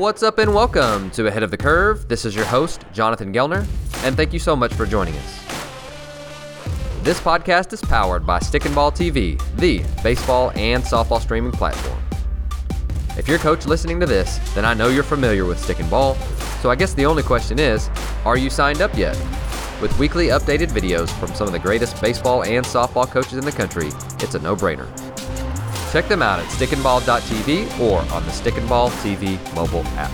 What's up and welcome to Ahead of the Curve. This is your host, Jonathan Gelner, and thank you so much for joining us. This podcast is powered by Stick and Ball TV, the baseball and softball streaming platform. If you're a coach listening to this, then I know you're familiar with Stick and Ball, so I guess the only question is are you signed up yet? With weekly updated videos from some of the greatest baseball and softball coaches in the country, it's a no brainer. Check them out at stickandball.tv or on the Stick and Ball TV mobile app.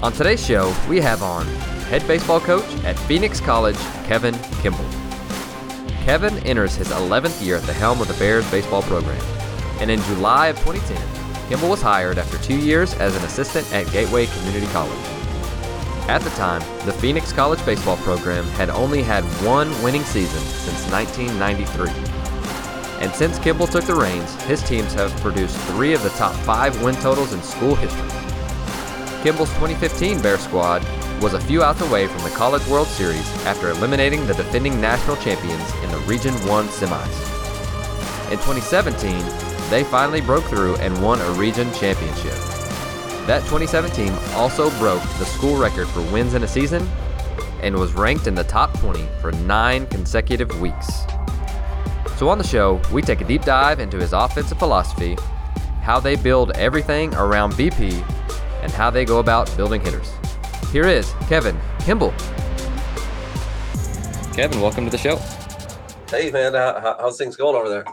On today's show, we have on head baseball coach at Phoenix College, Kevin Kimble. Kevin enters his 11th year at the helm of the Bears baseball program, and in July of 2010, Kimble was hired after two years as an assistant at Gateway Community College. At the time, the Phoenix College baseball program had only had one winning season since 1993. And since Kimble took the reins, his teams have produced three of the top five win totals in school history. Kimble's 2015 Bear squad was a few outs away from the College World Series after eliminating the defending national champions in the Region 1 semis. In 2017, they finally broke through and won a region championship. That 2017 also broke the school record for wins in a season and was ranked in the top 20 for nine consecutive weeks. So, on the show, we take a deep dive into his offensive philosophy, how they build everything around BP, and how they go about building hitters. Here is Kevin Kimble. Kevin, welcome to the show. Hey, man, how, how's things going over there?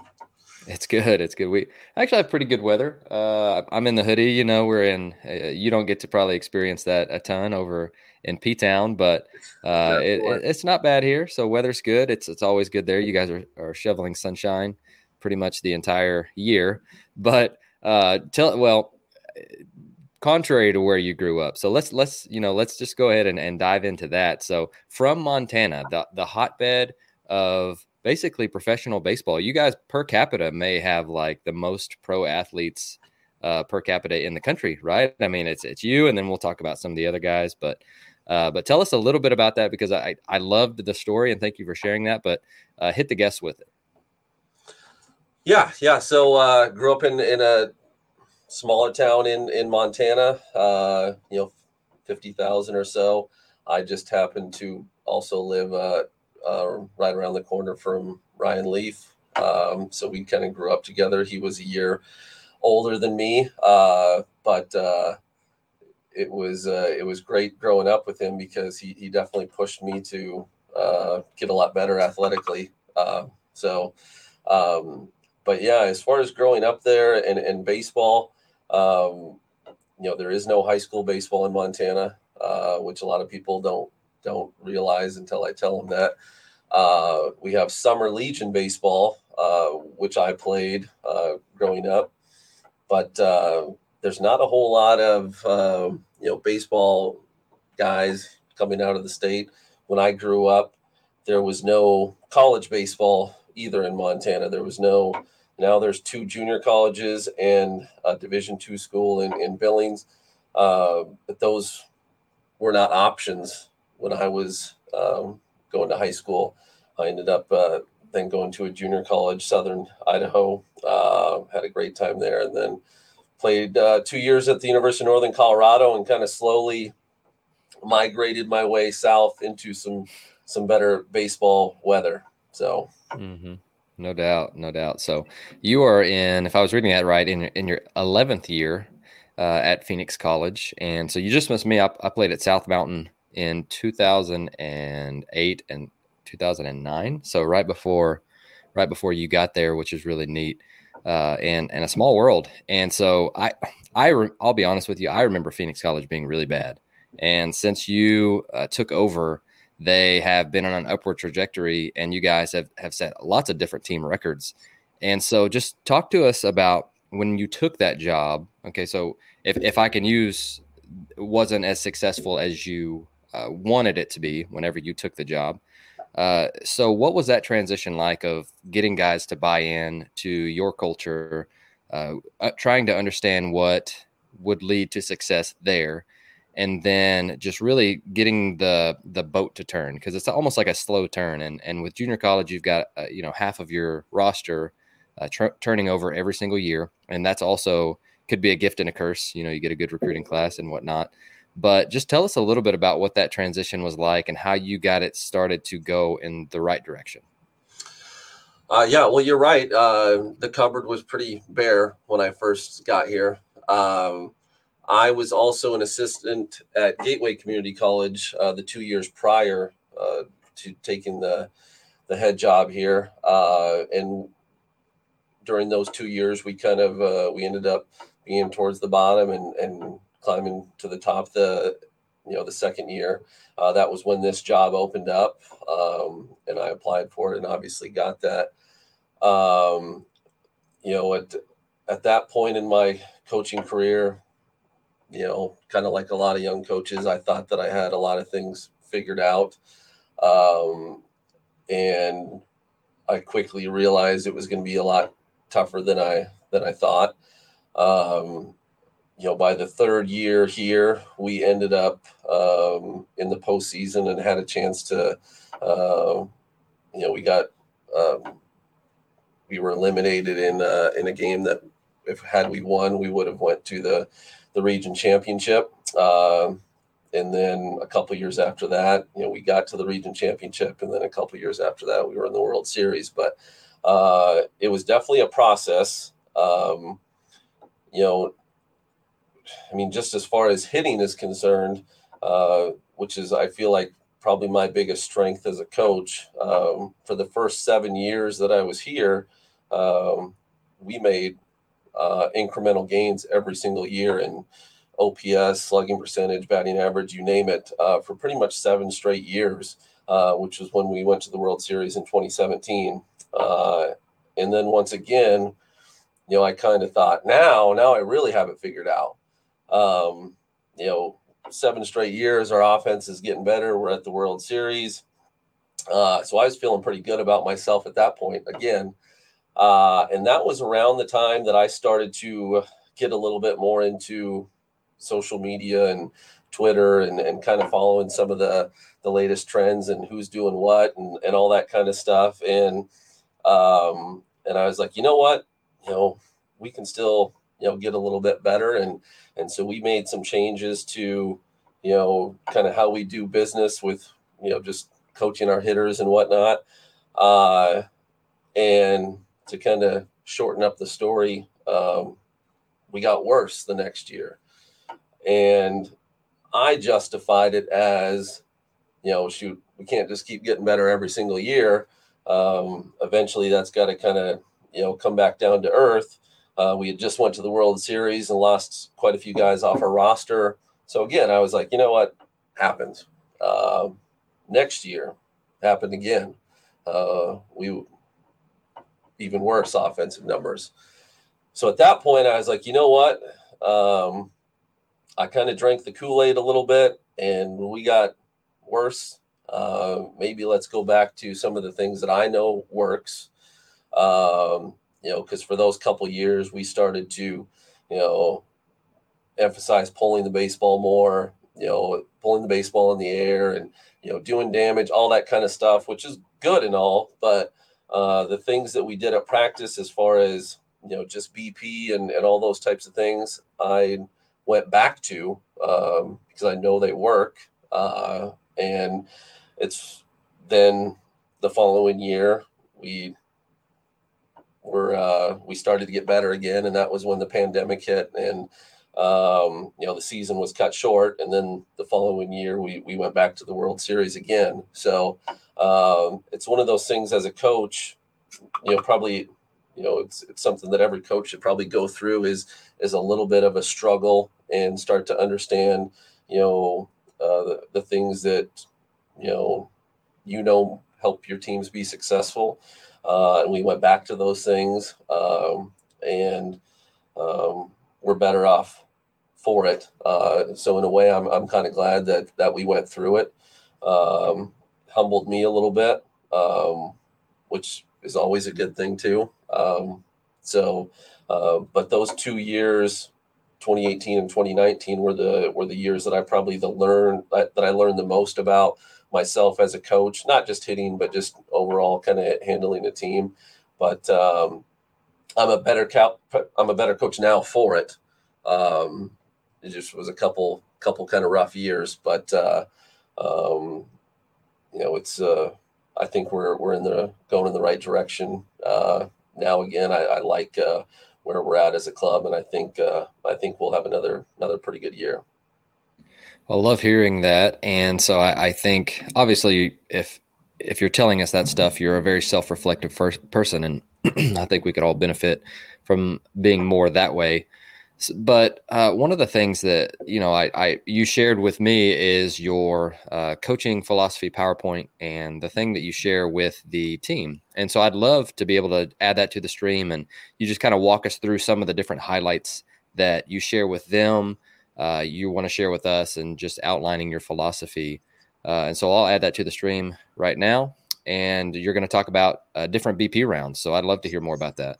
It's good. It's good. We actually have pretty good weather. Uh, I'm in the hoodie. You know, we're in. Uh, you don't get to probably experience that a ton over in P Town, but uh, it, it, it's not bad here. So weather's good. It's it's always good there. You guys are, are shoveling sunshine pretty much the entire year. But uh, tell well, contrary to where you grew up. So let's let's you know let's just go ahead and, and dive into that. So from Montana, the the hotbed of basically professional baseball. You guys per capita may have like the most pro athletes uh, per capita in the country, right? I mean, it's it's you, and then we'll talk about some of the other guys. But uh, but tell us a little bit about that because I I loved the story and thank you for sharing that. But uh, hit the guests with it. Yeah, yeah. So uh, grew up in in a smaller town in in Montana. Uh, you know, fifty thousand or so. I just happened to also live uh, uh, right around the corner from Ryan Leaf. Um, so we kind of grew up together. He was a year older than me, uh, but uh, it was uh, it was great growing up with him because he, he definitely pushed me to uh, get a lot better athletically. Uh, so, um, but yeah, as far as growing up there and, and baseball, um, you know, there is no high school baseball in Montana, which a lot of people don't don't realize until I tell them that. Uh, we have Summer Legion baseball, uh, which I played uh, growing up, but uh, there's not a whole lot of um, you know baseball guys coming out of the state. When I grew up, there was no college baseball either in Montana. There was no. Now there's two junior colleges and a Division two school in in Billings, uh, but those were not options when I was um, going to high school. I ended up uh, then going to a junior college, Southern Idaho. Uh, had a great time there, and then played uh, two years at the University of Northern Colorado, and kind of slowly migrated my way south into some some better baseball weather. So. Mm-hmm. No doubt, no doubt. So you are in, if I was reading that right, in in your eleventh year uh, at Phoenix College, and so you just missed me. I, I played at South Mountain in 2008 and 2009. So right before, right before you got there, which is really neat. Uh, and and a small world. And so I I re- I'll be honest with you, I remember Phoenix College being really bad. And since you uh, took over, they have been on an upward trajectory, and you guys have have set lots of different team records. And so just talk to us about when you took that job. Okay, so if if I can use wasn't as successful as you uh, wanted it to be whenever you took the job. Uh, so, what was that transition like of getting guys to buy in to your culture, uh, uh, trying to understand what would lead to success there, and then just really getting the the boat to turn because it's almost like a slow turn. And and with junior college, you've got uh, you know half of your roster tr- turning over every single year, and that's also could be a gift and a curse. You know, you get a good recruiting class and whatnot. But just tell us a little bit about what that transition was like and how you got it started to go in the right direction. Uh, yeah, well, you're right. Uh, the cupboard was pretty bare when I first got here. Um, I was also an assistant at Gateway Community College uh, the two years prior uh, to taking the the head job here, uh, and during those two years, we kind of uh, we ended up being towards the bottom and and climbing to the top the you know the second year. Uh, that was when this job opened up, um, and I applied for it, and obviously got that. Um, you know, at at that point in my coaching career, you know, kind of like a lot of young coaches, I thought that I had a lot of things figured out. Um, and I quickly realized it was going to be a lot tougher than I than I thought. Um, you know, by the third year here, we ended up um, in the postseason and had a chance to, uh, you know, we got um, we were eliminated in uh, in a game that if had we won, we would have went to the the region championship. Uh, and then a couple years after that, you know, we got to the region championship, and then a couple years after that, we were in the World Series. But uh, it was definitely a process. Um, you know, I mean, just as far as hitting is concerned, uh, which is I feel like probably my biggest strength as a coach. Um, for the first seven years that I was here, um, we made uh, incremental gains every single year in OPS, slugging percentage, batting average, you name it, uh, for pretty much seven straight years, uh, which was when we went to the World Series in 2017. Uh, and then once again, you know, I kind of thought, now, now I really have it figured out. Um, you know, seven straight years, our offense is getting better. We're at the World Series. Uh, so I was feeling pretty good about myself at that point. Again, uh, and that was around the time that I started to get a little bit more into social media and Twitter and, and kind of following some of the, the latest trends and who's doing what and, and all that kind of stuff. And, um, and I was like, you know what, you know, we can still, you know, get a little bit better. And, and so we made some changes to, you know, kind of how we do business with, you know, just coaching our hitters and whatnot. Uh, and to kind of shorten up the story, um, we got worse the next year. And I justified it as, you know, shoot, we can't just keep getting better every single year. Um, eventually, that's got to kind of, you know, come back down to earth. Uh, we had just went to the World Series and lost quite a few guys off our roster. So again, I was like, you know what, happens. Uh, next year, happened again. Uh, we even worse offensive numbers. So at that point, I was like, you know what? Um, I kind of drank the Kool Aid a little bit, and we got worse, uh, maybe let's go back to some of the things that I know works. Um, you know, because for those couple years, we started to, you know, emphasize pulling the baseball more, you know, pulling the baseball in the air and, you know, doing damage, all that kind of stuff, which is good and all. But uh, the things that we did at practice, as far as, you know, just BP and, and all those types of things, I went back to um, because I know they work. Uh, and it's then the following year, we were, uh, we started to get better again. And that was when the pandemic hit. And, um, you know, the season was cut short, and then the following year we we went back to the World Series again. So um, it's one of those things as a coach, you know, probably, you know, it's it's something that every coach should probably go through is is a little bit of a struggle and start to understand, you know, uh, the the things that you know you know help your teams be successful. Uh, and we went back to those things, um, and um, we're better off for it. Uh, so in a way, I'm I'm kind of glad that that we went through it. Um, humbled me a little bit, um, which is always a good thing too. Um, so, uh, but those two years, 2018 and 2019, were the were the years that I probably the learn that, that I learned the most about myself as a coach, not just hitting, but just overall kind of handling a team. But um, I'm a better I'm a better coach now for it. um, it just was a couple couple kind of rough years, but uh, um, you know, it's uh, I think we're we're in the going in the right direction uh, now. Again, I, I like uh, where we're at as a club, and I think uh, I think we'll have another another pretty good year. I love hearing that, and so I, I think obviously if if you're telling us that stuff, you're a very self-reflective person, and I think we could all benefit from being more that way. But uh, one of the things that you know I, I you shared with me is your uh, coaching philosophy PowerPoint and the thing that you share with the team. And so I'd love to be able to add that to the stream, and you just kind of walk us through some of the different highlights that you share with them. Uh, you want to share with us, and just outlining your philosophy. Uh, and so I'll add that to the stream right now. And you're going to talk about uh, different BP rounds. So I'd love to hear more about that.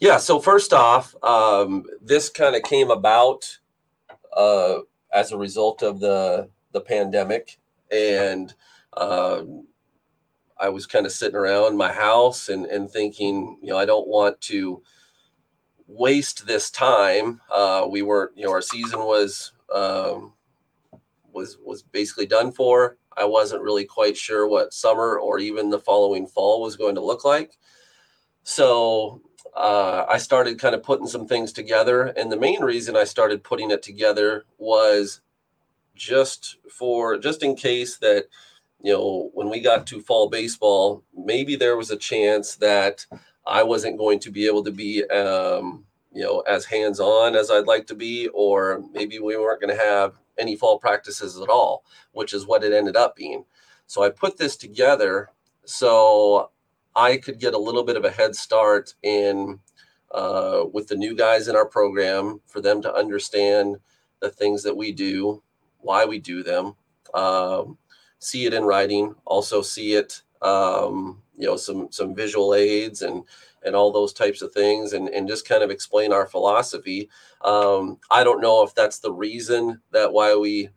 Yeah. So first off, um, this kind of came about uh, as a result of the the pandemic, and um, I was kind of sitting around my house and and thinking, you know, I don't want to waste this time. Uh, we weren't, you know, our season was um, was was basically done for. I wasn't really quite sure what summer or even the following fall was going to look like. So uh, I started kind of putting some things together. And the main reason I started putting it together was just for just in case that you know when we got to fall baseball, maybe there was a chance that I wasn't going to be able to be um, you know as hands on as I'd like to be, or maybe we weren't going to have any fall practices at all, which is what it ended up being. So I put this together so I could get a little bit of a head start in uh, with the new guys in our program for them to understand the things that we do, why we do them, um, see it in writing, also see it, um, you know, some some visual aids and and all those types of things, and and just kind of explain our philosophy. Um, I don't know if that's the reason that why we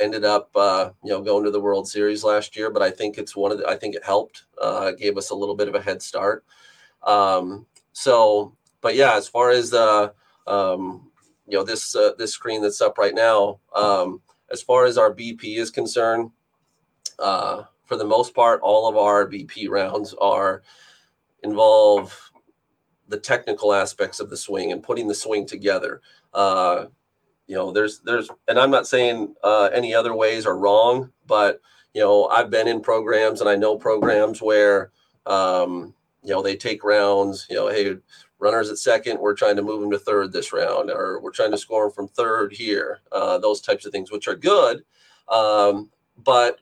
ended up uh, you know going to the World Series last year, but I think it's one of the, I think it helped, uh, gave us a little bit of a head start. Um, so, but yeah, as far as uh, um, you know this uh, this screen that's up right now, um, as far as our BP is concerned, uh, for the most part, all of our BP rounds are involve the technical aspects of the swing and putting the swing together. Uh, you know there's there's and i'm not saying uh, any other ways are wrong but you know i've been in programs and i know programs where um, you know they take rounds you know hey runners at second we're trying to move them to third this round or we're trying to score them from third here uh, those types of things which are good um, but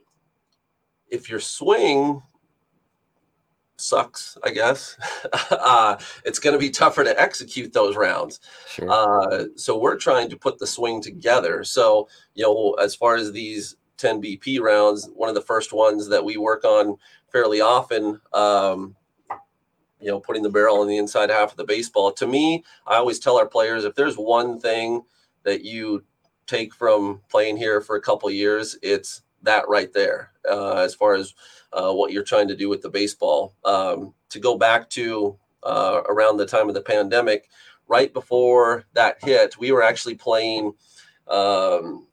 if your swing sucks, I guess. uh, it's going to be tougher to execute those rounds. Sure. Uh, so we're trying to put the swing together. So, you know, as far as these 10 BP rounds, one of the first ones that we work on fairly often, um, you know, putting the barrel on the inside half of the baseball. To me, I always tell our players if there's one thing that you take from playing here for a couple years, it's that right there. Uh, as far as uh, what you're trying to do with the baseball. Um, to go back to uh, around the time of the pandemic, right before that hit, we were actually playing um,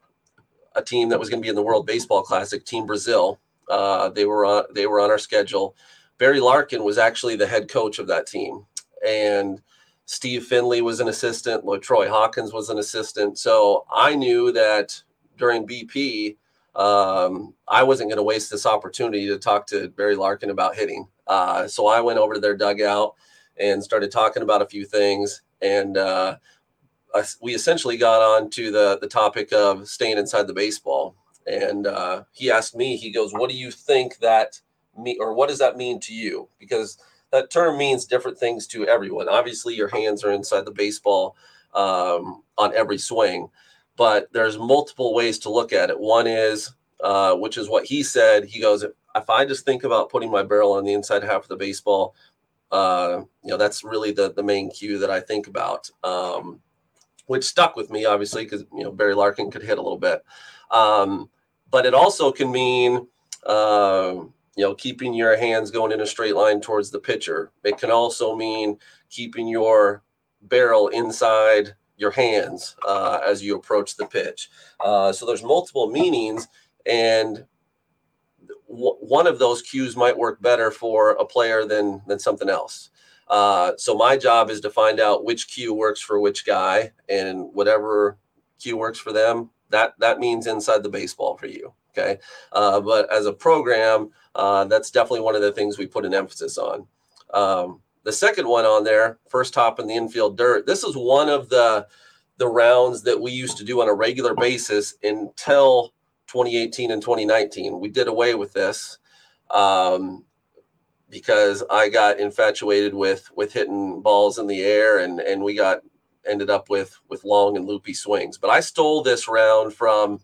a team that was going to be in the World Baseball Classic, Team Brazil. Uh, they were on they were on our schedule. Barry Larkin was actually the head coach of that team, and Steve Finley was an assistant. Troy Hawkins was an assistant. So I knew that during BP, um, I wasn't going to waste this opportunity to talk to Barry Larkin about hitting. Uh, so I went over to their dugout and started talking about a few things. And uh, we essentially got on to the, the topic of staying inside the baseball. And uh, he asked me, he goes, What do you think that me or what does that mean to you? Because that term means different things to everyone. Obviously, your hands are inside the baseball um, on every swing but there's multiple ways to look at it. One is, uh, which is what he said. He goes, if I just think about putting my barrel on the inside half of the baseball, uh, you know, that's really the the main cue that I think about. Um, which stuck with me, obviously, because you know Barry Larkin could hit a little bit. Um, but it also can mean, uh, you know, keeping your hands going in a straight line towards the pitcher. It can also mean keeping your barrel inside your hands uh, as you approach the pitch. Uh, so there's multiple meanings, and w- one of those cues might work better for a player than than something else. Uh, so my job is to find out which cue works for which guy, and whatever cue works for them, that that means inside the baseball for you. Okay, uh, but as a program, uh, that's definitely one of the things we put an emphasis on. Um, the second one on there, first hop in the infield dirt. This is one of the the rounds that we used to do on a regular basis until 2018 and 2019. We did away with this um, because I got infatuated with with hitting balls in the air, and and we got ended up with with long and loopy swings. But I stole this round from.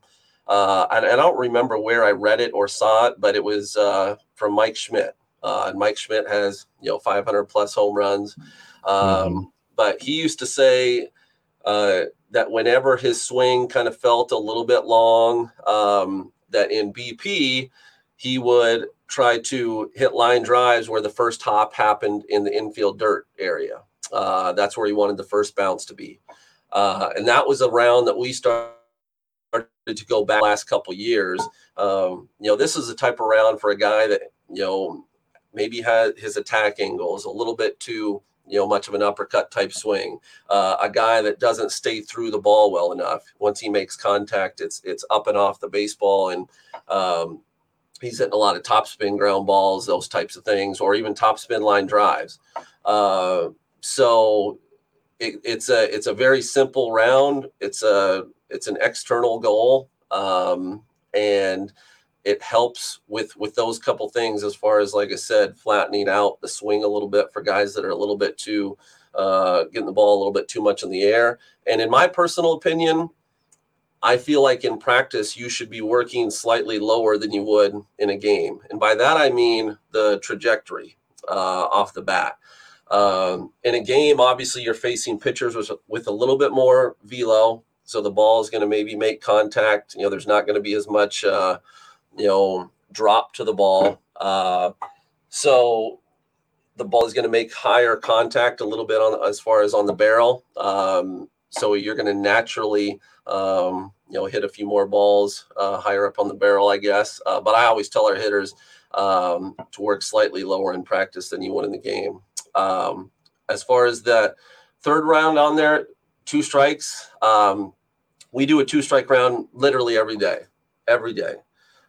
Uh, and, I don't remember where I read it or saw it, but it was uh, from Mike Schmidt. Uh, and Mike Schmidt has you know 500 plus home runs, um, mm-hmm. but he used to say uh, that whenever his swing kind of felt a little bit long, um, that in BP he would try to hit line drives where the first hop happened in the infield dirt area. Uh, that's where he wanted the first bounce to be, uh, and that was a round that we started to go back last couple years. Um, you know, this is a type of round for a guy that you know maybe his attack angle is a little bit too you know much of an uppercut type swing. Uh, a guy that doesn't stay through the ball well enough once he makes contact it's it's up and off the baseball and um, he's hitting a lot of top spin ground balls those types of things or even top spin line drives. Uh, so it, it's a it's a very simple round. It's a it's an external goal um, and it helps with with those couple things as far as like I said, flattening out the swing a little bit for guys that are a little bit too uh, getting the ball a little bit too much in the air. And in my personal opinion, I feel like in practice you should be working slightly lower than you would in a game, and by that I mean the trajectory uh, off the bat. Um, in a game, obviously you're facing pitchers with, with a little bit more velo, so the ball is going to maybe make contact. You know, there's not going to be as much. Uh, you know, drop to the ball. Uh, so the ball is going to make higher contact a little bit on as far as on the barrel. Um, so you're going to naturally, um, you know, hit a few more balls uh, higher up on the barrel, I guess. Uh, but I always tell our hitters um, to work slightly lower in practice than you would in the game. Um, as far as the third round on there, two strikes. Um, we do a two strike round literally every day, every day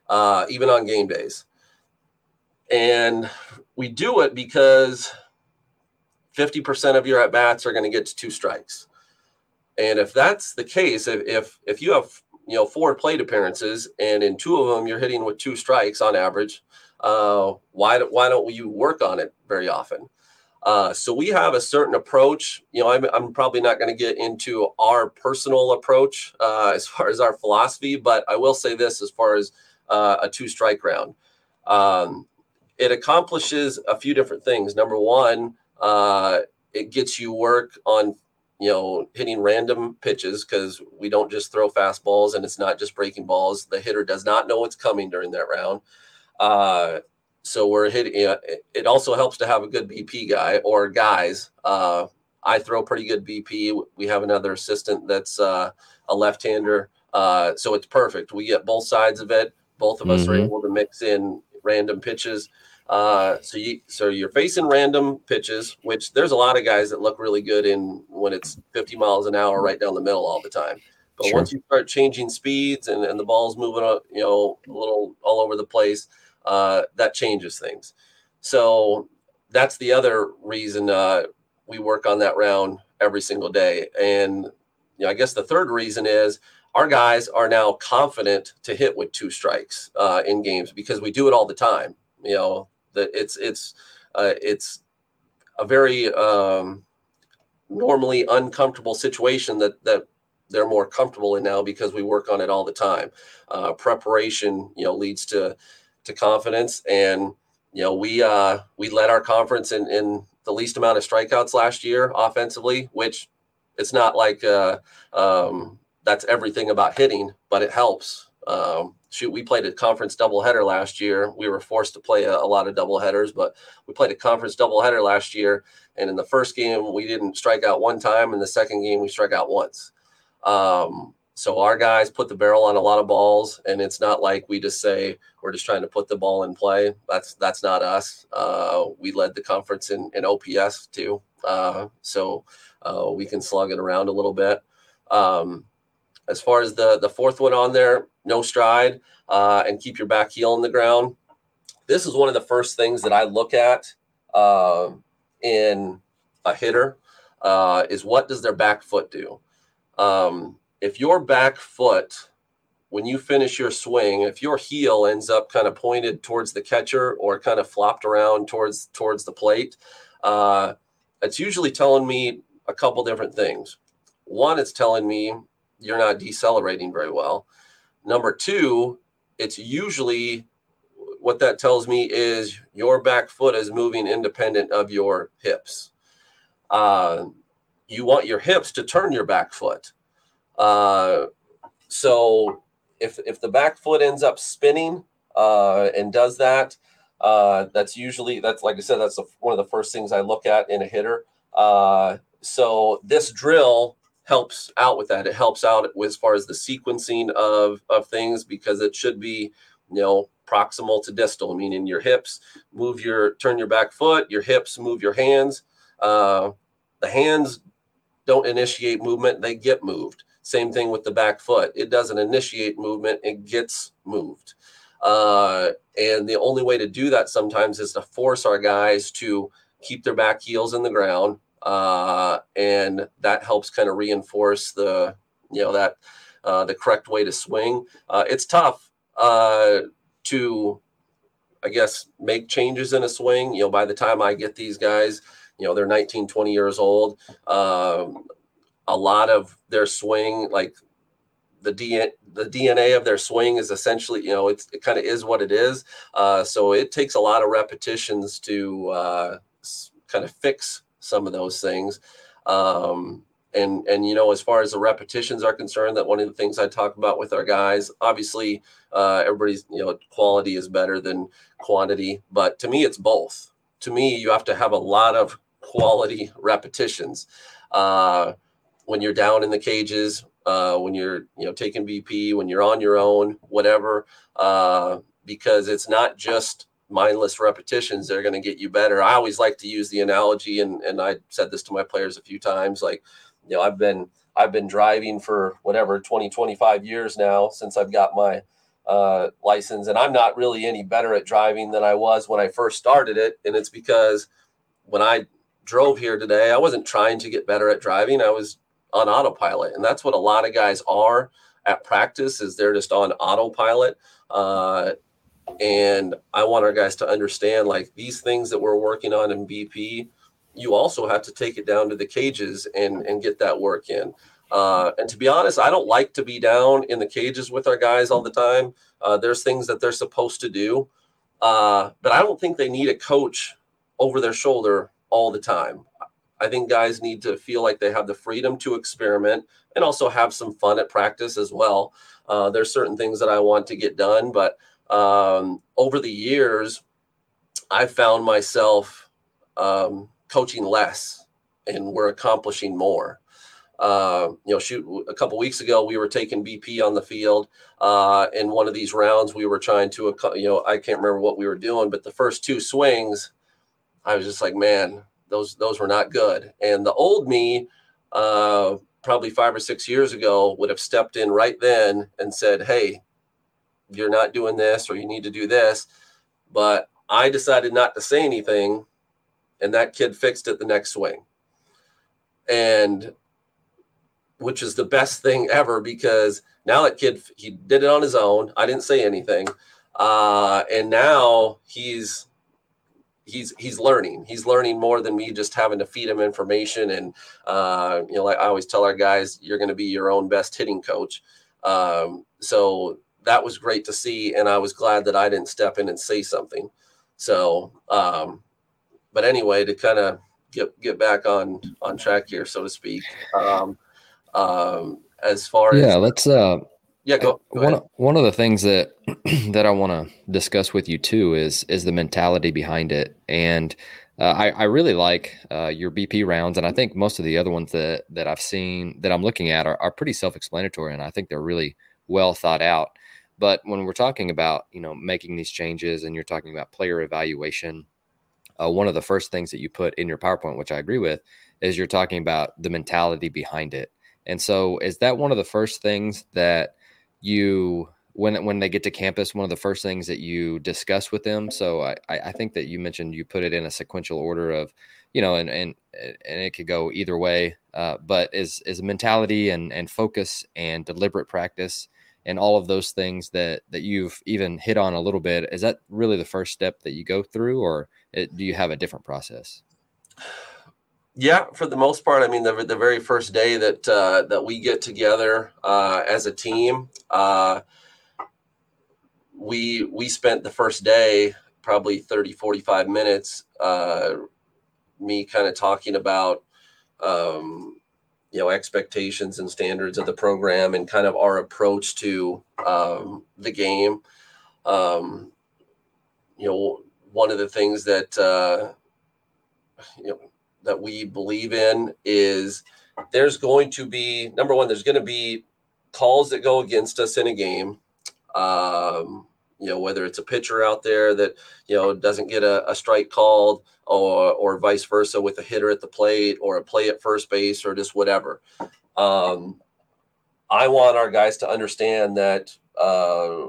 uh, even on game days. And we do it because 50% of your at bats are going to get to two strikes. And if that's the case, if, if, if you have you know four plate appearances and in two of them you're hitting with two strikes on average, uh, why why don't you work on it very often? Uh, so we have a certain approach. You know, I'm, I'm probably not going to get into our personal approach uh, as far as our philosophy, but I will say this as far as uh, a two strike round. Um, it accomplishes a few different things. Number one, uh, it gets you work on you know hitting random pitches because we don't just throw fastballs and it's not just breaking balls. The hitter does not know what's coming during that round. Uh, so we're hitting. it also helps to have a good BP guy or guys. Uh, I throw pretty good BP. We have another assistant that's uh, a left-hander, uh, so it's perfect. We get both sides of it. Both of us mm-hmm. are able to mix in random pitches. Uh, so you so you're facing random pitches, which there's a lot of guys that look really good in when it's 50 miles an hour right down the middle all the time. But sure. once you start changing speeds and, and the ball's moving, up, you know, a little all over the place, uh, that changes things. So that's the other reason uh, we work on that round every single day. And you know, I guess the third reason is our guys are now confident to hit with two strikes uh, in games because we do it all the time. You know, that it's it's uh, it's a very um, normally uncomfortable situation that that they're more comfortable in now because we work on it all the time. Uh, preparation, you know, leads to to confidence, and you know we uh, we led our conference in in the least amount of strikeouts last year offensively, which it's not like uh, um, that's everything about hitting, but it helps. Um, shoot, we played a conference doubleheader last year. We were forced to play a, a lot of doubleheaders, but we played a conference doubleheader last year. And in the first game, we didn't strike out one time. In the second game, we struck out once. Um, so our guys put the barrel on a lot of balls, and it's not like we just say we're just trying to put the ball in play. That's that's not us. Uh, we led the conference in, in OPS too, uh, so uh, we can slug it around a little bit. Um, as far as the the fourth one on there, no stride uh, and keep your back heel on the ground. This is one of the first things that I look at uh, in a hitter uh, is what does their back foot do. Um, if your back foot when you finish your swing if your heel ends up kind of pointed towards the catcher or kind of flopped around towards towards the plate uh, it's usually telling me a couple different things one it's telling me you're not decelerating very well. Number two it's usually what that tells me is your back foot is moving independent of your hips. Uh, you want your hips to turn your back foot. Uh, so if if the back foot ends up spinning uh, and does that, uh, that's usually that's like I said, that's a, one of the first things I look at in a hitter. Uh, so this drill helps out with that. It helps out as far as the sequencing of of things because it should be you know proximal to distal, meaning your hips move your turn your back foot, your hips move your hands. Uh, the hands don't initiate movement; they get moved. Same thing with the back foot. It doesn't initiate movement, it gets moved. Uh, and the only way to do that sometimes is to force our guys to keep their back heels in the ground. Uh, and that helps kind of reinforce the, you know, that uh, the correct way to swing. Uh, it's tough uh, to, I guess, make changes in a swing. You know, by the time I get these guys, you know, they're 19, 20 years old. Um, a lot of their swing, like the DNA, the DNA of their swing is essentially, you know, it's, it kind of is what it is. Uh, so it takes a lot of repetitions to uh, kind of fix some of those things. Um, and and you know, as far as the repetitions are concerned, that one of the things I talk about with our guys, obviously, uh, everybody's you know, quality is better than quantity, but to me, it's both. To me, you have to have a lot of quality repetitions. Uh, when you're down in the cages, uh, when you're you know taking BP, when you're on your own, whatever, uh, because it's not just mindless repetitions that are going to get you better. I always like to use the analogy, and and I said this to my players a few times, like you know I've been I've been driving for whatever 20 25 years now since I've got my uh, license, and I'm not really any better at driving than I was when I first started it, and it's because when I drove here today, I wasn't trying to get better at driving. I was on autopilot, and that's what a lot of guys are at practice. Is they're just on autopilot. Uh, and I want our guys to understand like these things that we're working on in BP, you also have to take it down to the cages and and get that work in. Uh, and to be honest, I don't like to be down in the cages with our guys all the time. Uh, there's things that they're supposed to do, uh, but I don't think they need a coach over their shoulder all the time. I think guys need to feel like they have the freedom to experiment and also have some fun at practice as well. Uh, there's certain things that I want to get done, but um, over the years, I found myself um, coaching less and we're accomplishing more. Uh, you know, shoot, a couple weeks ago, we were taking BP on the field. Uh, in one of these rounds, we were trying to, you know, I can't remember what we were doing, but the first two swings, I was just like, man, those those were not good. And the old me, uh, probably five or six years ago, would have stepped in right then and said, "Hey, you're not doing this, or you need to do this." But I decided not to say anything, and that kid fixed it the next swing. And which is the best thing ever because now that kid he did it on his own. I didn't say anything, uh, and now he's he's he's learning. He's learning more than me just having to feed him information. And uh, you know, like I always tell our guys, you're going to be your own best hitting coach. Um, so that was great to see, and I was glad that I didn't step in and say something. So, um, but anyway, to kind of get get back on on track here, so to speak. Um, um, as far yeah, as yeah, let's uh Yeah, go, go one, one of the things that that I want to discuss with you too is is the mentality behind it, and uh, I, I really like uh, your BP rounds, and I think most of the other ones that that I've seen that I'm looking at are, are pretty self-explanatory, and I think they're really well thought out. But when we're talking about you know making these changes, and you're talking about player evaluation, uh, one of the first things that you put in your PowerPoint, which I agree with, is you're talking about the mentality behind it. And so, is that one of the first things that you when when they get to campus, one of the first things that you discuss with them? So I, I think that you mentioned you put it in a sequential order of, you know, and and and it could go either way. Uh, but is is mentality and and focus and deliberate practice and all of those things that that you've even hit on a little bit is that really the first step that you go through or it, do you have a different process? Yeah, for the most part, I mean, the, the very first day that uh, that we get together uh, as a team, uh, we we spent the first day probably 30, 45 minutes, uh, me kind of talking about, um, you know, expectations and standards of the program and kind of our approach to um, the game. Um, you know, one of the things that, uh, you know, that we believe in is there's going to be number one there's going to be calls that go against us in a game um, you know whether it's a pitcher out there that you know doesn't get a, a, strike called or or vice versa with a hitter at the plate or a play at first base or just whatever um, i want our guys to understand that uh,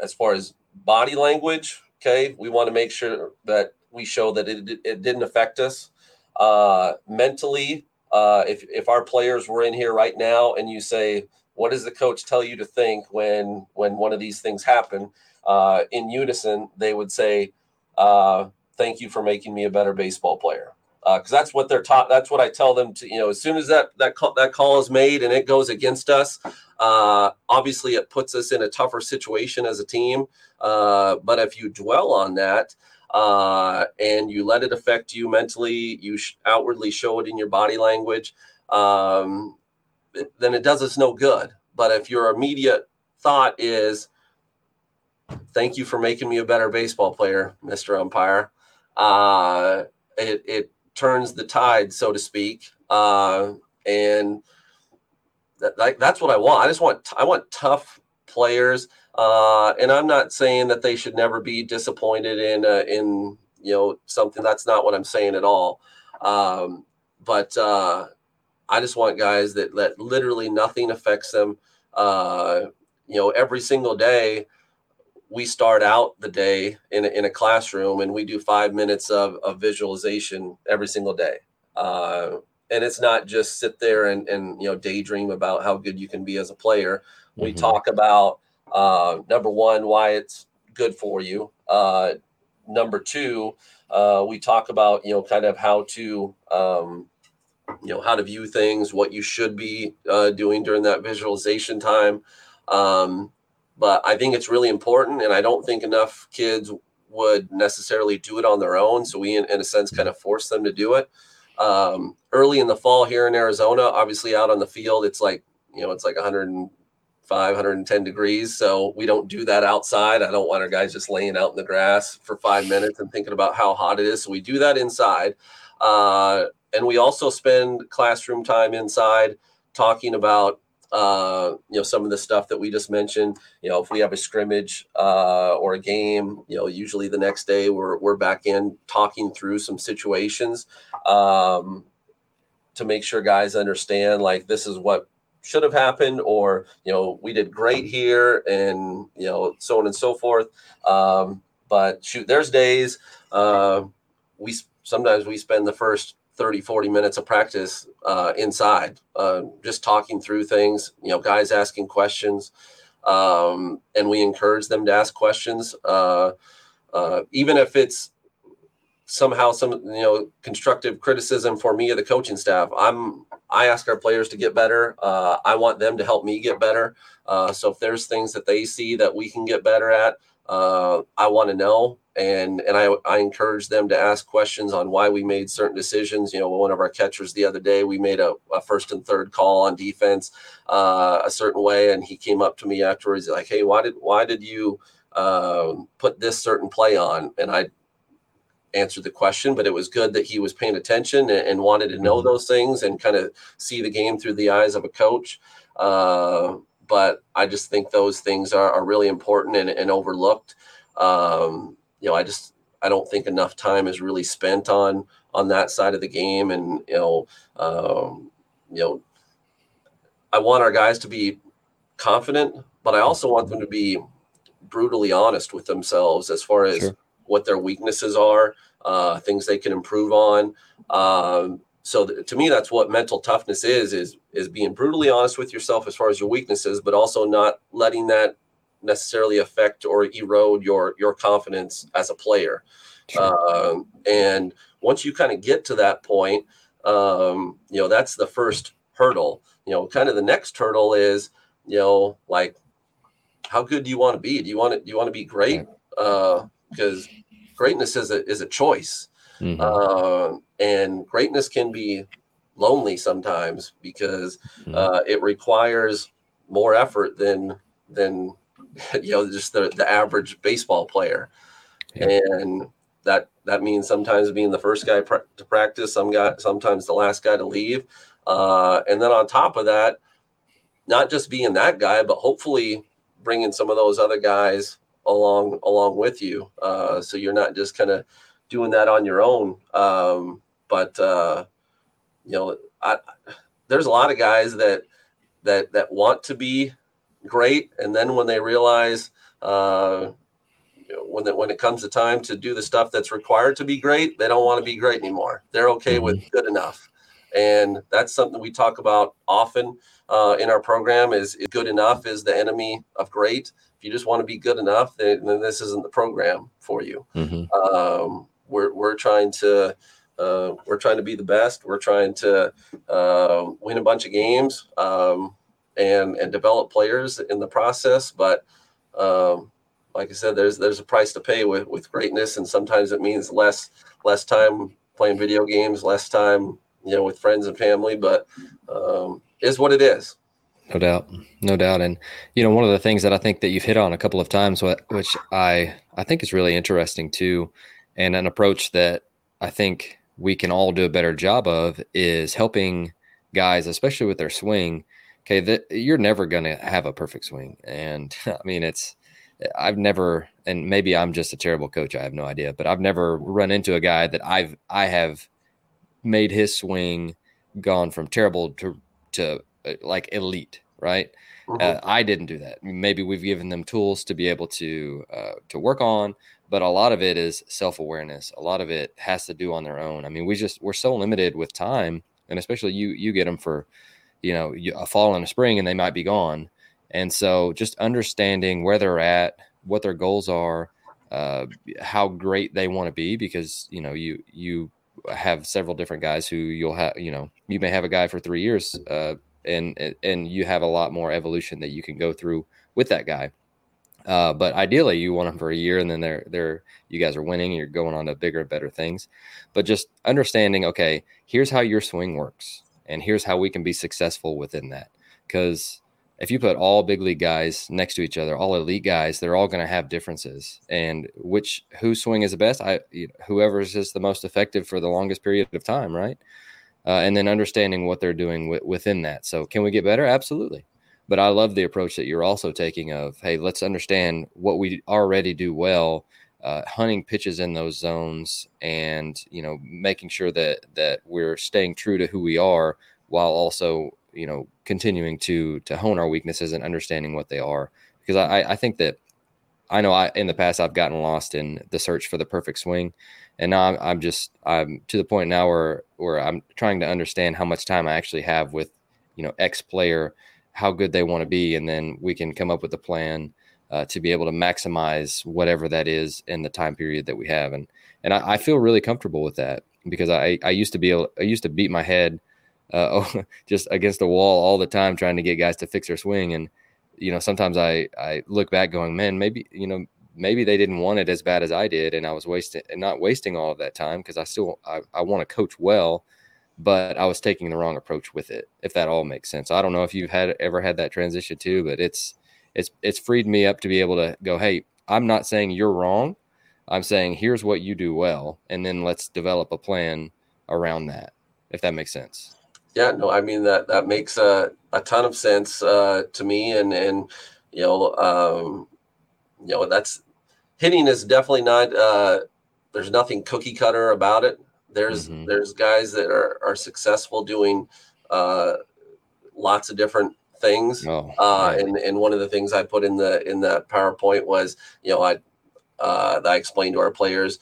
as far as body language okay we want to make sure that we show that it, it didn't affect us uh, mentally. Uh, if if our players were in here right now and you say, "What does the coach tell you to think when when one of these things happen?" Uh, in unison, they would say, uh, "Thank you for making me a better baseball player." Because uh, that's what they're taught. That's what I tell them to. You know, as soon as that that call, that call is made and it goes against us, uh, obviously it puts us in a tougher situation as a team. but if you dwell on that, uh, and you let it affect you mentally, you sh- outwardly show it in your body language, um, then it does us no good. But if your immediate thought is, thank you for making me a better baseball player, Mr. Umpire, uh, it, it turns the tide, so to speak. Uh, and that, that's what I want. I just want, I want tough players uh, and I'm not saying that they should never be disappointed in uh, in you know something. That's not what I'm saying at all. Um, but uh, I just want guys that that literally nothing affects them. Uh, you know, every single day we start out the day in a, in a classroom and we do five minutes of, of visualization every single day. Uh, and it's not just sit there and, and you know daydream about how good you can be as a player. We mm-hmm. talk about uh, number one, why it's good for you. Uh, number two, uh, we talk about you know kind of how to um, you know how to view things, what you should be uh, doing during that visualization time. Um, but I think it's really important, and I don't think enough kids would necessarily do it on their own. So we, in, in a sense, kind of force them to do it. Um, early in the fall here in Arizona, obviously out on the field, it's like you know it's like 100 510 degrees. So we don't do that outside. I don't want our guys just laying out in the grass for five minutes and thinking about how hot it is. So we do that inside. Uh, and we also spend classroom time inside talking about uh, you know some of the stuff that we just mentioned. You know, if we have a scrimmage uh, or a game, you know, usually the next day we're we're back in talking through some situations um, to make sure guys understand like this is what should have happened or you know we did great here and you know so on and so forth um, but shoot there's days uh, we sometimes we spend the first 30 40 minutes of practice uh, inside uh, just talking through things you know guys asking questions um, and we encourage them to ask questions uh, uh, even if it's somehow some you know constructive criticism for me or the coaching staff. I'm i ask our players to get better uh, i want them to help me get better uh, so if there's things that they see that we can get better at i want to know and and I I encourage them to ask questions on why we made certain decisions. You know, one of our catchers the other day, we made a, a first and third call on defense uh, a certain way, and he came up to me afterwards like, "Hey, why did why did you uh, put this certain play on?" And I answered the question, but it was good that he was paying attention and, and wanted to know mm-hmm. those things and kind of see the game through the eyes of a coach. Uh, but I just think those things are, are really important and, and overlooked. Um, you know, I just I don't think enough time is really spent on on that side of the game, and you know, um, you know, I want our guys to be confident, but I also want them to be brutally honest with themselves as far as sure. what their weaknesses are, uh, things they can improve on. Um, so th- to me, that's what mental toughness is: is is being brutally honest with yourself as far as your weaknesses, but also not letting that necessarily affect or erode your your confidence as a player. Sure. Um, and once you kind of get to that point, um, you know that's the first hurdle. You know, kind of the next hurdle is you know like how good do you want to be? Do you want to do you want to be great? Uh, because greatness is a is a choice, mm-hmm. uh, and greatness can be lonely sometimes because mm-hmm. uh, it requires more effort than than you know just the, the average baseball player. Yeah. and that that means sometimes being the first guy to practice some guy sometimes the last guy to leave. Uh, and then on top of that not just being that guy but hopefully bringing some of those other guys along along with you. Uh, so you're not just kind of doing that on your own. Um, but uh, you know I, there's a lot of guys that that that want to be great. And then when they realize, uh, when, the, when it comes to time to do the stuff that's required to be great, they don't want to be great anymore. They're okay mm-hmm. with good enough. And that's something we talk about often uh, in our program is, is, good enough is the enemy of great. If you just want to be good enough, then, then this isn't the program for you. Mm-hmm. Um, we're, we're trying to, uh, we're trying to be the best. We're trying to uh, win a bunch of games. Um, and and develop players in the process. But um, like I said, there's there's a price to pay with with greatness, and sometimes it means less less time playing video games, less time you know with friends and family. But um, is what it is. No doubt, no doubt, and you know one of the things that I think that you've hit on a couple of times, which I I think is really interesting too, and an approach that I think we can all do a better job of is helping guys, especially with their swing, okay, that you're never going to have a perfect swing. And I mean, it's, I've never, and maybe I'm just a terrible coach. I have no idea, but I've never run into a guy that I've, I have made his swing gone from terrible to, to uh, like elite, right? Mm-hmm. Uh, I didn't do that. Maybe we've given them tools to be able to, uh, to work on, but a lot of it is self awareness. A lot of it has to do on their own. I mean, we just, we're so limited with time and especially you, you get them for, you know a fall and a spring and they might be gone. And so just understanding where they're at what their goals are uh, how great they want to be because you know you you have several different guys who you'll have you know you may have a guy for three years uh, and and you have a lot more evolution that you can go through with that guy. Uh, but ideally you want them for a year and then they're they're you guys are winning you're going on to bigger and better things. But just understanding okay here's how your swing works and here's how we can be successful within that. Because if you put all big league guys next to each other all elite guys they're all going to have differences. And which whose swing is the best? I whoever is just the most effective for the longest period of time right? Uh, and then understanding what they're doing w- within that. So can we get better? Absolutely. But i love the approach that you're also taking of hey let's understand what we already do well uh, hunting pitches in those zones and you know making sure that that we're staying true to who we are while also you know continuing to to hone our weaknesses and understanding what they are. Because I, I think that I know I in the past I've gotten lost in the search for the perfect swing. And now I'm, I'm just I'm to the point now where where I'm trying to understand how much time I actually have with you know X player how good they want to be and then we can come up with a plan uh, to be able to maximize whatever that is in the time period that we have. And and I, I feel really comfortable with that because I, I used to be able, I used to beat my head uh, just against the wall all the time trying to get guys to fix their swing. And you know sometimes I I look back going, man, maybe you know maybe they didn't want it as bad as I did, and I was wasting and not wasting all of that time because I still I, I want to coach well, but I was taking the wrong approach with it. If that all makes sense, I don't know if you've had ever had that transition too, but it's it's it's freed me up to be able to go, hey, I'm not saying you're wrong. I'm saying here's what you do well, and then let's develop a plan around that. If that makes sense. Yeah, no, I mean that that makes a, a ton of sense uh, to me, and and you know, um, you know, that's hitting is definitely not. Uh, there's nothing cookie cutter about it. There's mm-hmm. there's guys that are are successful doing uh, lots of different things. Oh, uh, and and one of the things I put in the in that PowerPoint was, you know, I uh, I explained to our players,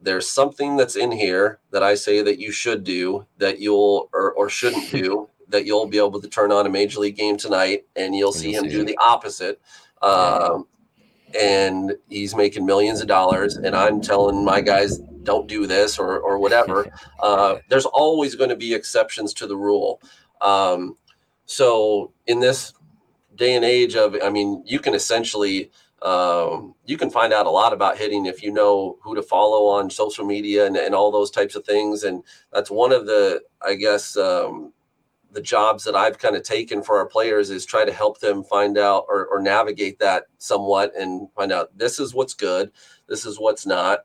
there's something that's in here that I say that you should do that you'll or, or shouldn't do that you'll be able to turn on a major league game tonight and you'll see him do the opposite. Um, and he's making millions of dollars and i'm telling my guys don't do this or, or whatever. Uh, there's always going to be exceptions to the rule. Um, so in this day and age of, I mean, you can essentially um, you can find out a lot about hitting if you know who to follow on social media and, and all those types of things. And that's one of the, I guess, um, the jobs that I've kind of taken for our players is try to help them find out or, or navigate that somewhat and find out this is what's good, this is what's not,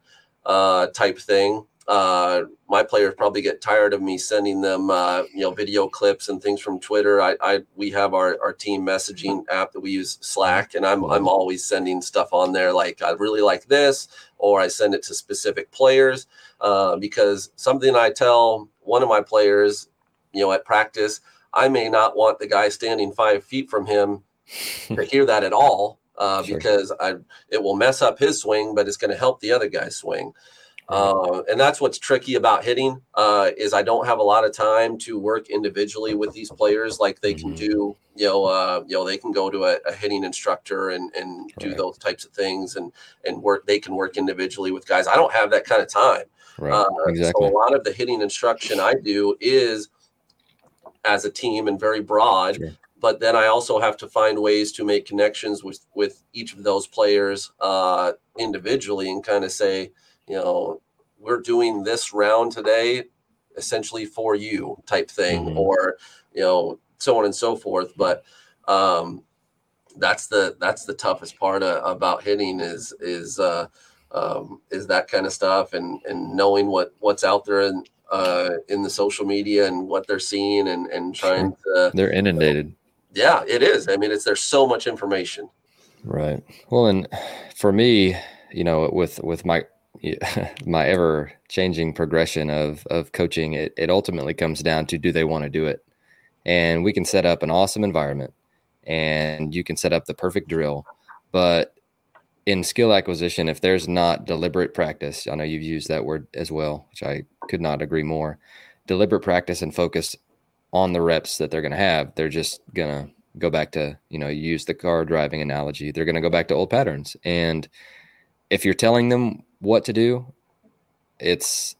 uh, type thing uh, my players probably get tired of me sending them, uh, you know, video clips and things from Twitter. I, I we have our, our team messaging app that we use Slack, and I'm I'm always sending stuff on there like I really like this, or I send it to specific players uh, because something I tell one of my players, you know, at practice, I may not want the guy standing five feet from him to hear that at all uh, sure. because I it will mess up his swing, but it's going to help the other guy swing. Uh, and that's what's tricky about hitting uh, is I don't have a lot of time to work individually with these players like they can mm-hmm. do. You know, uh, you know, they can go to a, a hitting instructor and and do right. those types of things and and work. They can work individually with guys. I don't have that kind of time. Right. Uh, exactly. So a lot of the hitting instruction I do is as a team and very broad. Sure. But then I also have to find ways to make connections with with each of those players uh, individually and kind of say you know, we're doing this round today essentially for you type thing mm-hmm. or you know so on and so forth. But um that's the that's the toughest part uh, about hitting is is uh um is that kind of stuff and and knowing what what's out there in uh in the social media and what they're seeing and and trying to they're inundated. Yeah it is. I mean it's there's so much information. Right. Well and for me you know with with my my ever changing progression of of coaching it, it ultimately comes down to do they want to do it? And we can set up an awesome environment and you can set up the perfect drill but in skill acquisition if there's not deliberate practice i know you've used that word as well which i could not agree more deliberate practice and focus on the reps that they're going to have they're just going to go back to you know use the car driving analogy they're going to go back to old patterns. And if you're telling them what to do, it's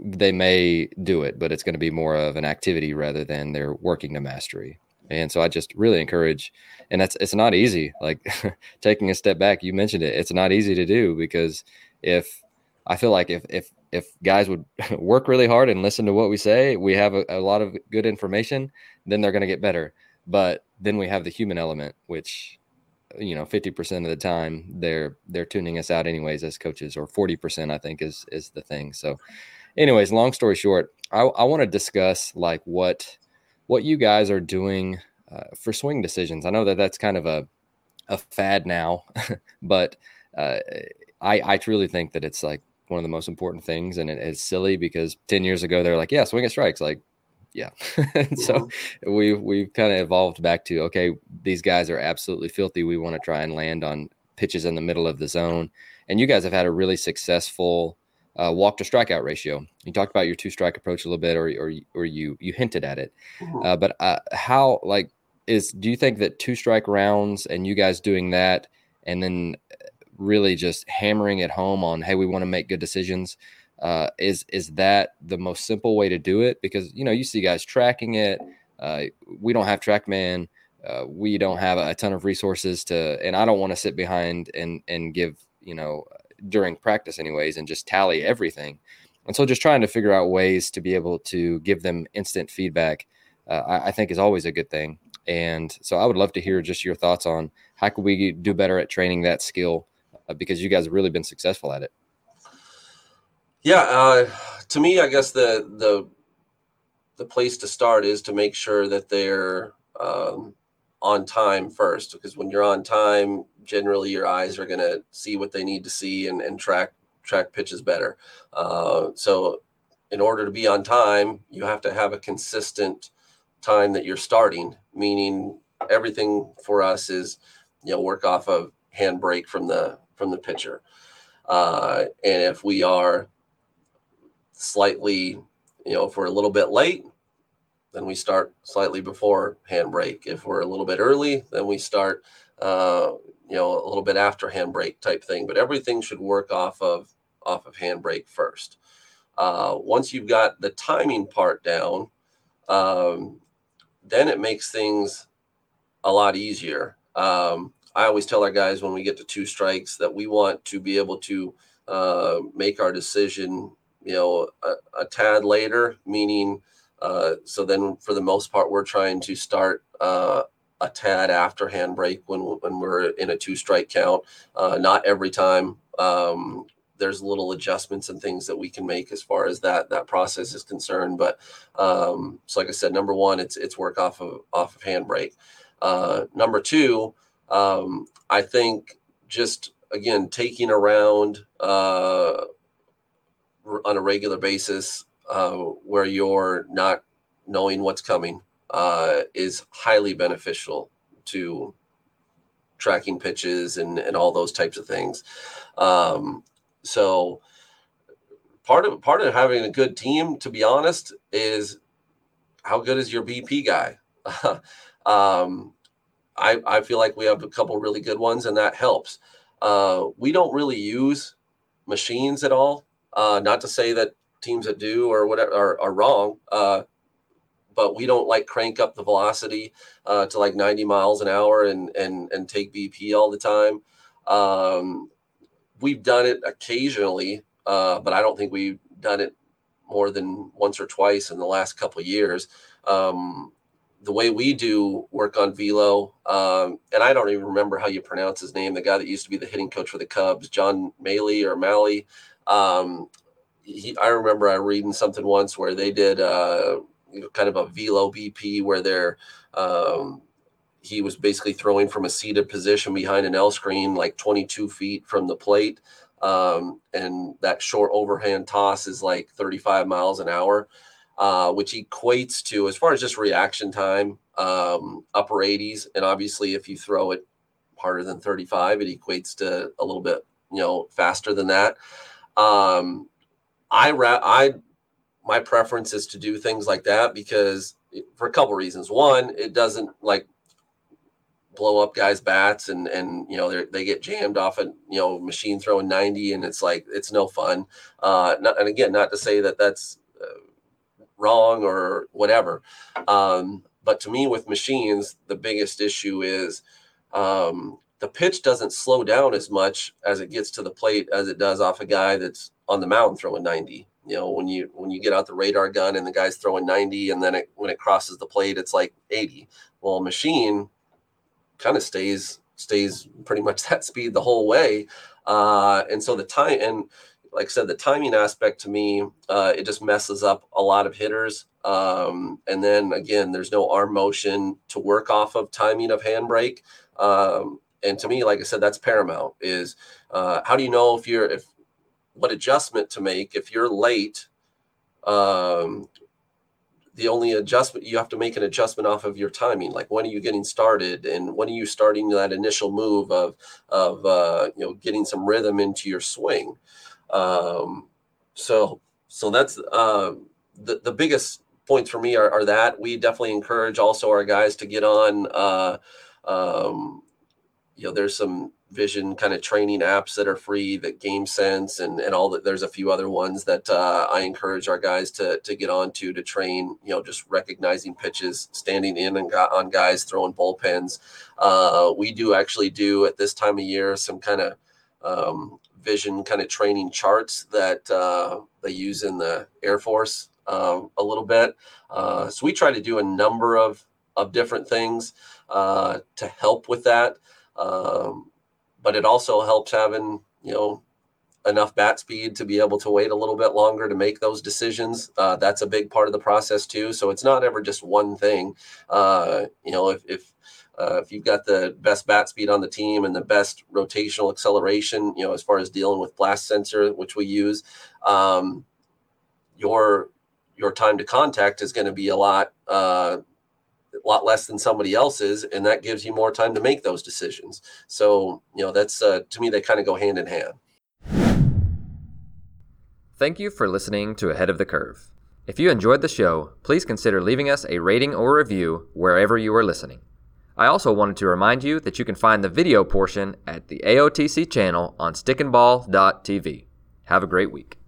they may do it, but it's going to be more of an activity rather than they're working to mastery. And so I just really encourage, and that's it's not easy. Like taking a step back, you mentioned it. It's not easy to do because if I feel like if if if guys would work really hard and listen to what we say, we have a, a lot of good information, then they're going to get better. But then we have the human element, which you know 50% of the time they're they're tuning us out anyways as coaches or 40% i think is is the thing. So anyways long story short i, I want to discuss like what what you guys are doing uh, for swing decisions. I know that that's kind of a a fad now but uh, i i truly think that it's like one of the most important things and it, it's silly because 10 years ago they're like yeah swing at strikes. Like yeah. so mm-hmm. we we've kind of evolved back to okay, these guys are absolutely filthy. We want to try and land on pitches in the middle of the zone. And you guys have had a really successful uh, walk to strikeout ratio. You talked about your two strike approach a little bit, or or or you you hinted at it. Mm-hmm. Uh, but uh, how like is do you think that two strike rounds and you guys doing that, and then really just hammering it home on hey, we want to make good decisions uh, is is that the most simple way to do it? Because you know you see guys tracking it. Uh, we don't have TrackMan. uh, we don't have a ton of resources to, and I don't want to sit behind and and give you know during practice anyways and just tally everything. And so just trying to figure out ways to be able to give them instant feedback, uh, I, I, think is always a good thing. And so I would love to hear just your thoughts on how could we do better at training that skill uh, because you guys have really been successful at it. Yeah, uh, to me, I guess the the the place to start is to make sure that they're um, on time first, because when you're on time, generally your eyes are going to see what they need to see and, and track track pitches better. Uh, so, in order to be on time, you have to have a consistent time that you're starting. Meaning, everything for us is, you know, work off of hand break from the from the pitcher. Uh, and if we are slightly, you know, if we're a little bit late, then we start slightly before hand break. If we're a little bit early, then we start, uh, you know, a little bit after hand break type thing. But everything should work off of off of hand break first. Uh, once you've got the timing part down, um, then it makes things a lot easier. Um, I always tell our guys when we get to two strikes that we want to be able to uh, make our decision, you know, a, a tad later, meaning, uh, so then for the most part, we're trying to start uh, a tad after hand break when when we're in a two strike count. Uh, not every time. Um, there's little adjustments and things that we can make as far as that that process is concerned. But um, so, like I said, number one, it's it's work off of off of hand break. Uh, number two, um, I think just again taking around uh, on a regular basis uh, where you're not knowing what's coming uh, is highly beneficial to tracking pitches and, and all those types of things. Um, so part of part of having a good team, to be honest, is how good is your BP guy? um, I, I feel like we have a couple really good ones, and that helps. Uh, we don't really use machines at all. Uh, not to say that teams that do or whatever are, are wrong, uh, but we don't like crank up the velocity uh, to like 90 miles an hour and and and take BP all the time. Um, we've done it occasionally, uh, but I don't think we've done it more than once or twice in the last couple years. Um, the way we do work on velo, um, and I don't even remember how you pronounce his name. The guy that used to be the hitting coach for the Cubs, John Maley or Malley. Um, he, I remember I reading something once where they did uh, kind of a velo BP where they're um, he was basically throwing from a seated position behind an L screen, like 22 feet from the plate. Um, and that short overhand toss is like 35 miles an hour uh, which equates to, as far as just reaction time, um, upper 80s. And obviously, if you throw it harder than 35, it equates to a little bit, you know, faster than that. Um, I, ra- I, my preference is to do things like that because for a couple reasons. One, it doesn't like blow up guys' bats and and you know they get jammed off a you know machine throwing 90 and it's like it's no fun. Uh, not, and again, not to say that that's wrong or whatever. Um, but to me, with machines, the biggest issue is um, the pitch doesn't slow down as much as it gets to the plate as it does off a guy that's on the mound throwing 90. You know, when you when you get out the radar gun and the guy's throwing 90, and then it, when it crosses the plate, it's like 80. Well, machine kind of stays stays pretty much that speed the whole way, uh, and so the time and like I said, the timing aspect to me, uh, it just messes up a lot of hitters. Um, and then again, there's no arm motion to work off of timing of hand break. Um, and to me, like I said, that's paramount. Is uh, how do you know if you're if what adjustment to make if you're late? Um, the only adjustment you have to make an adjustment off of your timing like when are you getting started and when are you starting that initial move of of uh, you know getting some rhythm into your swing um, so so that's uh, the the biggest points for me are, are, that we definitely encourage also our guys to get on. Uh, um, you know, there's some vision kind of training apps that are free, that Game Sense and and all that. There's a few other ones that uh, I encourage our guys to to get onto to train. You know, just recognizing pitches, standing in and got on guys throwing bullpens. Uh, we do actually do at this time of year some kind of um, vision kind of training charts that uh, they use in the Air Force um, a little bit. Uh, so we try to do a number of of different things uh, to help with that. Um, but it also helps having you know enough bat speed to be able to wait a little bit longer to make those decisions. Uh, that's a big part of the process too. So it's not ever just one thing. Uh, you know, if if uh, if you've got the best bat speed on the team and the best rotational acceleration, you know, as far as dealing with blast sensor, which we use, um, your your time to contact is going to be a lot uh, a lot less than somebody else's, and that gives you more time to make those decisions. So, you know, that's uh, to me they kind of go hand in hand. Thank you for listening to Ahead of the Curve. If you enjoyed the show, please consider leaving us a rating or review wherever you are listening. I also wanted to remind you that you can find the video portion at the AOTC channel on stickandball.tv. Have a great week.